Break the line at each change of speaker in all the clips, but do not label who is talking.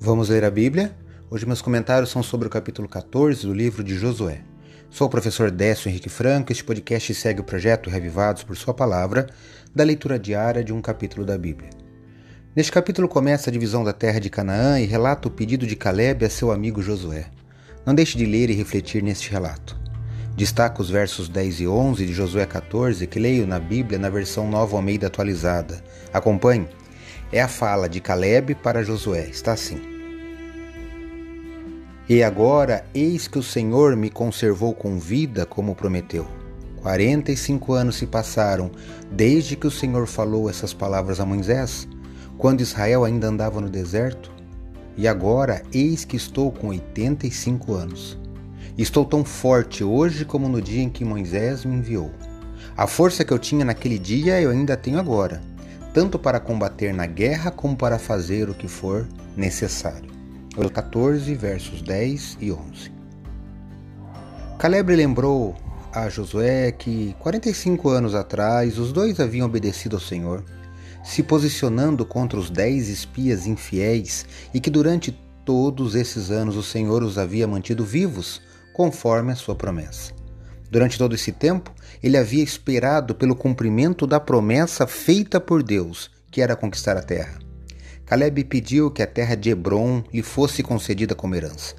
Vamos ler a Bíblia? Hoje meus comentários são sobre o capítulo 14 do livro de Josué. Sou o professor Décio Henrique Franco este podcast segue o projeto Revivados por Sua Palavra, da leitura diária de um capítulo da Bíblia. Neste capítulo começa a divisão da terra de Canaã e relata o pedido de Caleb a seu amigo Josué. Não deixe de ler e refletir neste relato. Destaco os versos 10 e 11 de Josué 14 que leio na Bíblia na versão Nova Almeida atualizada. Acompanhe é a fala de Caleb para Josué. Está assim: E agora, eis que o Senhor me conservou com vida, como prometeu. Quarenta e cinco anos se passaram desde que o Senhor falou essas palavras a Moisés, quando Israel ainda andava no deserto. E agora, eis que estou com oitenta e cinco anos. Estou tão forte hoje como no dia em que Moisés me enviou. A força que eu tinha naquele dia eu ainda tenho agora tanto para combater na guerra como para fazer o que for necessário. 14, versos 10 e 11. Caleb lembrou a Josué que 45 anos atrás os dois haviam obedecido ao Senhor, se posicionando contra os dez espias infiéis e que durante todos esses anos o Senhor os havia mantido vivos, conforme a sua promessa. Durante todo esse tempo, ele havia esperado pelo cumprimento da promessa feita por Deus, que era conquistar a terra. Caleb pediu que a terra de Hebron lhe fosse concedida como herança.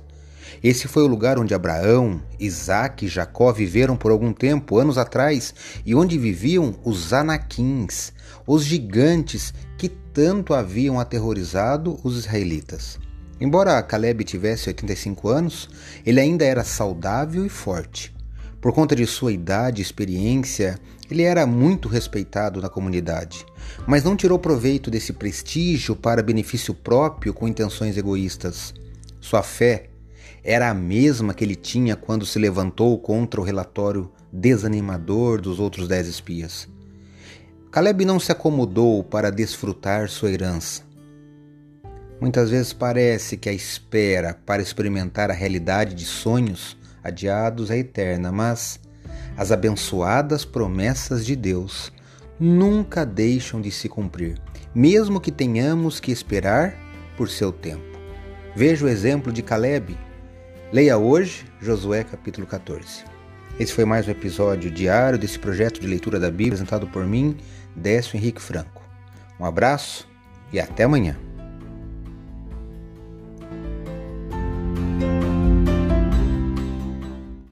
Esse foi o lugar onde Abraão, Isaac e Jacó viveram por algum tempo, anos atrás, e onde viviam os Anaquins, os gigantes que tanto haviam aterrorizado os israelitas. Embora Caleb tivesse 85 anos, ele ainda era saudável e forte. Por conta de sua idade e experiência, ele era muito respeitado na comunidade, mas não tirou proveito desse prestígio para benefício próprio com intenções egoístas. Sua fé era a mesma que ele tinha quando se levantou contra o relatório desanimador dos outros dez espias. Caleb não se acomodou para desfrutar sua herança. Muitas vezes parece que a espera para experimentar a realidade de sonhos adiados é eterna, mas as abençoadas promessas de Deus nunca deixam de se cumprir, mesmo que tenhamos que esperar por seu tempo. Veja o exemplo de Caleb. Leia hoje Josué capítulo 14. Esse foi mais um episódio diário desse projeto de leitura da Bíblia apresentado por mim, Décio Henrique Franco. Um abraço e até amanhã.